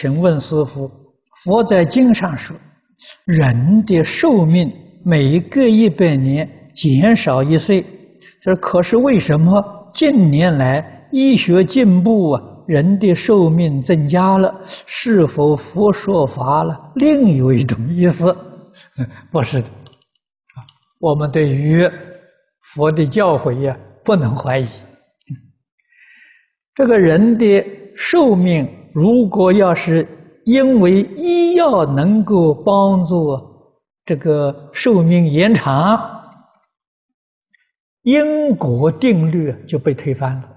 请问师父，佛在经上说，人的寿命每隔一百年减少一岁，这可是为什么近年来医学进步啊，人的寿命增加了？是否佛说法了？另有一种意思？不是的，我们对于佛的教诲呀，不能怀疑。这个人的寿命，如果要是因为医药能够帮助这个寿命延长，因果定律就被推翻了。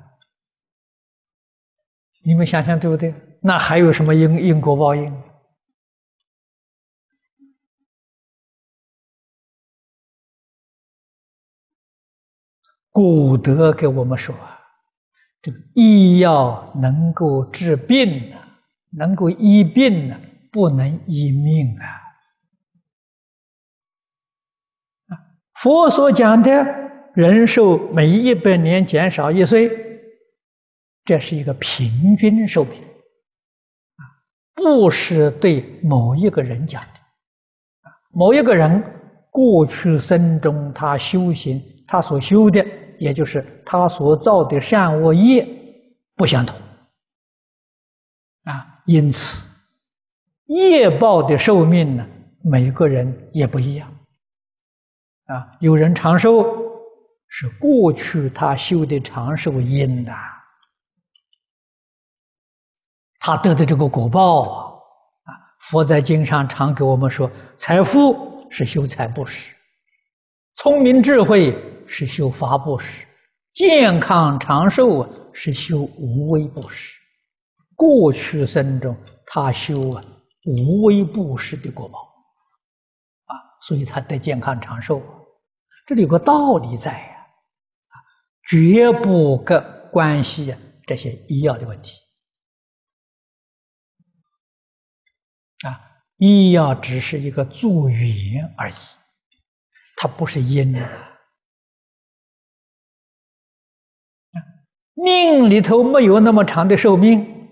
你们想想对不对？那还有什么因因果报应？古德给我们说啊。这个医药能够治病呢，能够医病呢，不能医命啊！佛所讲的人寿每一百年减少一岁，这是一个平均寿命，不是对某一个人讲的啊。某一个人过去生中他修行，他所修的。也就是他所造的善恶业不相同啊，因此业报的寿命呢，每个人也不一样啊。有人长寿是过去他修的长寿因呐，他得的这个果报啊。啊，佛在经上常给我们说，财富是修财布施，聪明智慧。是修法布施，健康长寿啊，是修无为布施。过去生中他修啊无为布施的果报，啊，所以他得健康长寿。这里有个道理在呀，啊，绝不跟关系啊这些医药的问题，啊，医药只是一个助缘而已，它不是因。命里头没有那么长的寿命，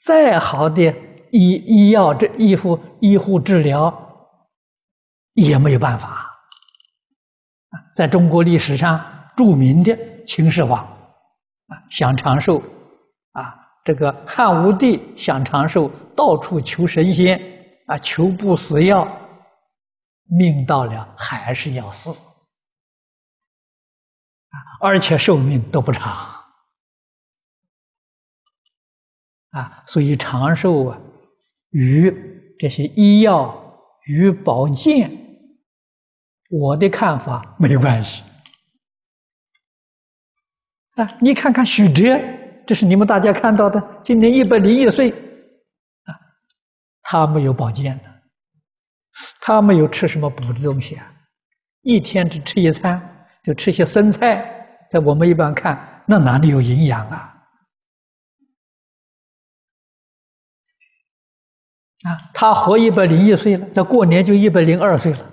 再好的医医药这医护医护治疗也没有办法。在中国历史上著名的秦始皇啊，想长寿啊，这个汉武帝想长寿，到处求神仙啊，求不死药，命到了还是要死，而且寿命都不长。啊，所以长寿啊，与这些医药与保健，我的看法没关系。啊，你看看许哲，这是你们大家看到的，今年一百零一岁，啊，他没有保健的，他没有吃什么补的东西啊，一天只吃一餐，就吃些生菜，在我们一般看，那哪里有营养啊？啊，他活一百零一岁了，这过年就一百零二岁了，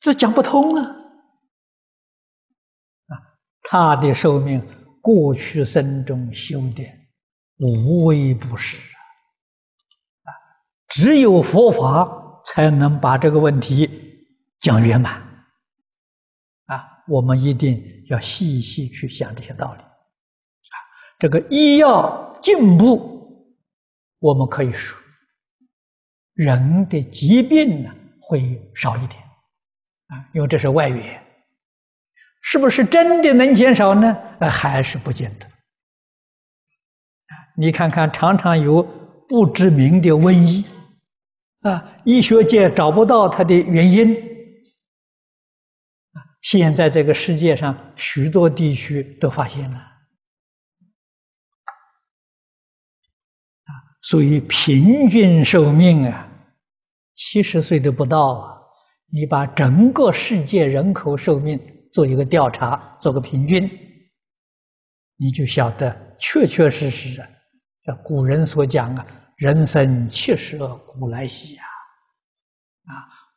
这讲不通啊！啊，他的寿命过去生中修的无为布施啊，只有佛法才能把这个问题讲圆满啊！我们一定要细细去想这些道理啊！这个医药进步。我们可以说，人的疾病呢会少一点，啊，因为这是外缘，是不是真的能减少呢？呃，还是不见得。你看看，常常有不知名的瘟疫，啊，医学界找不到它的原因，现在这个世界上许多地区都发现了。所以平均寿命啊，七十岁都不到啊！你把整个世界人口寿命做一个调查，做个平均，你就晓得确确实实啊，像古人所讲啊，“人生七十古来稀”呀，啊，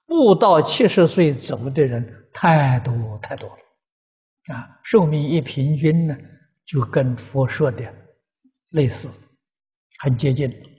不到七十岁走的人太多太多了，啊，寿命一平均呢，就跟佛说的类似。很接近。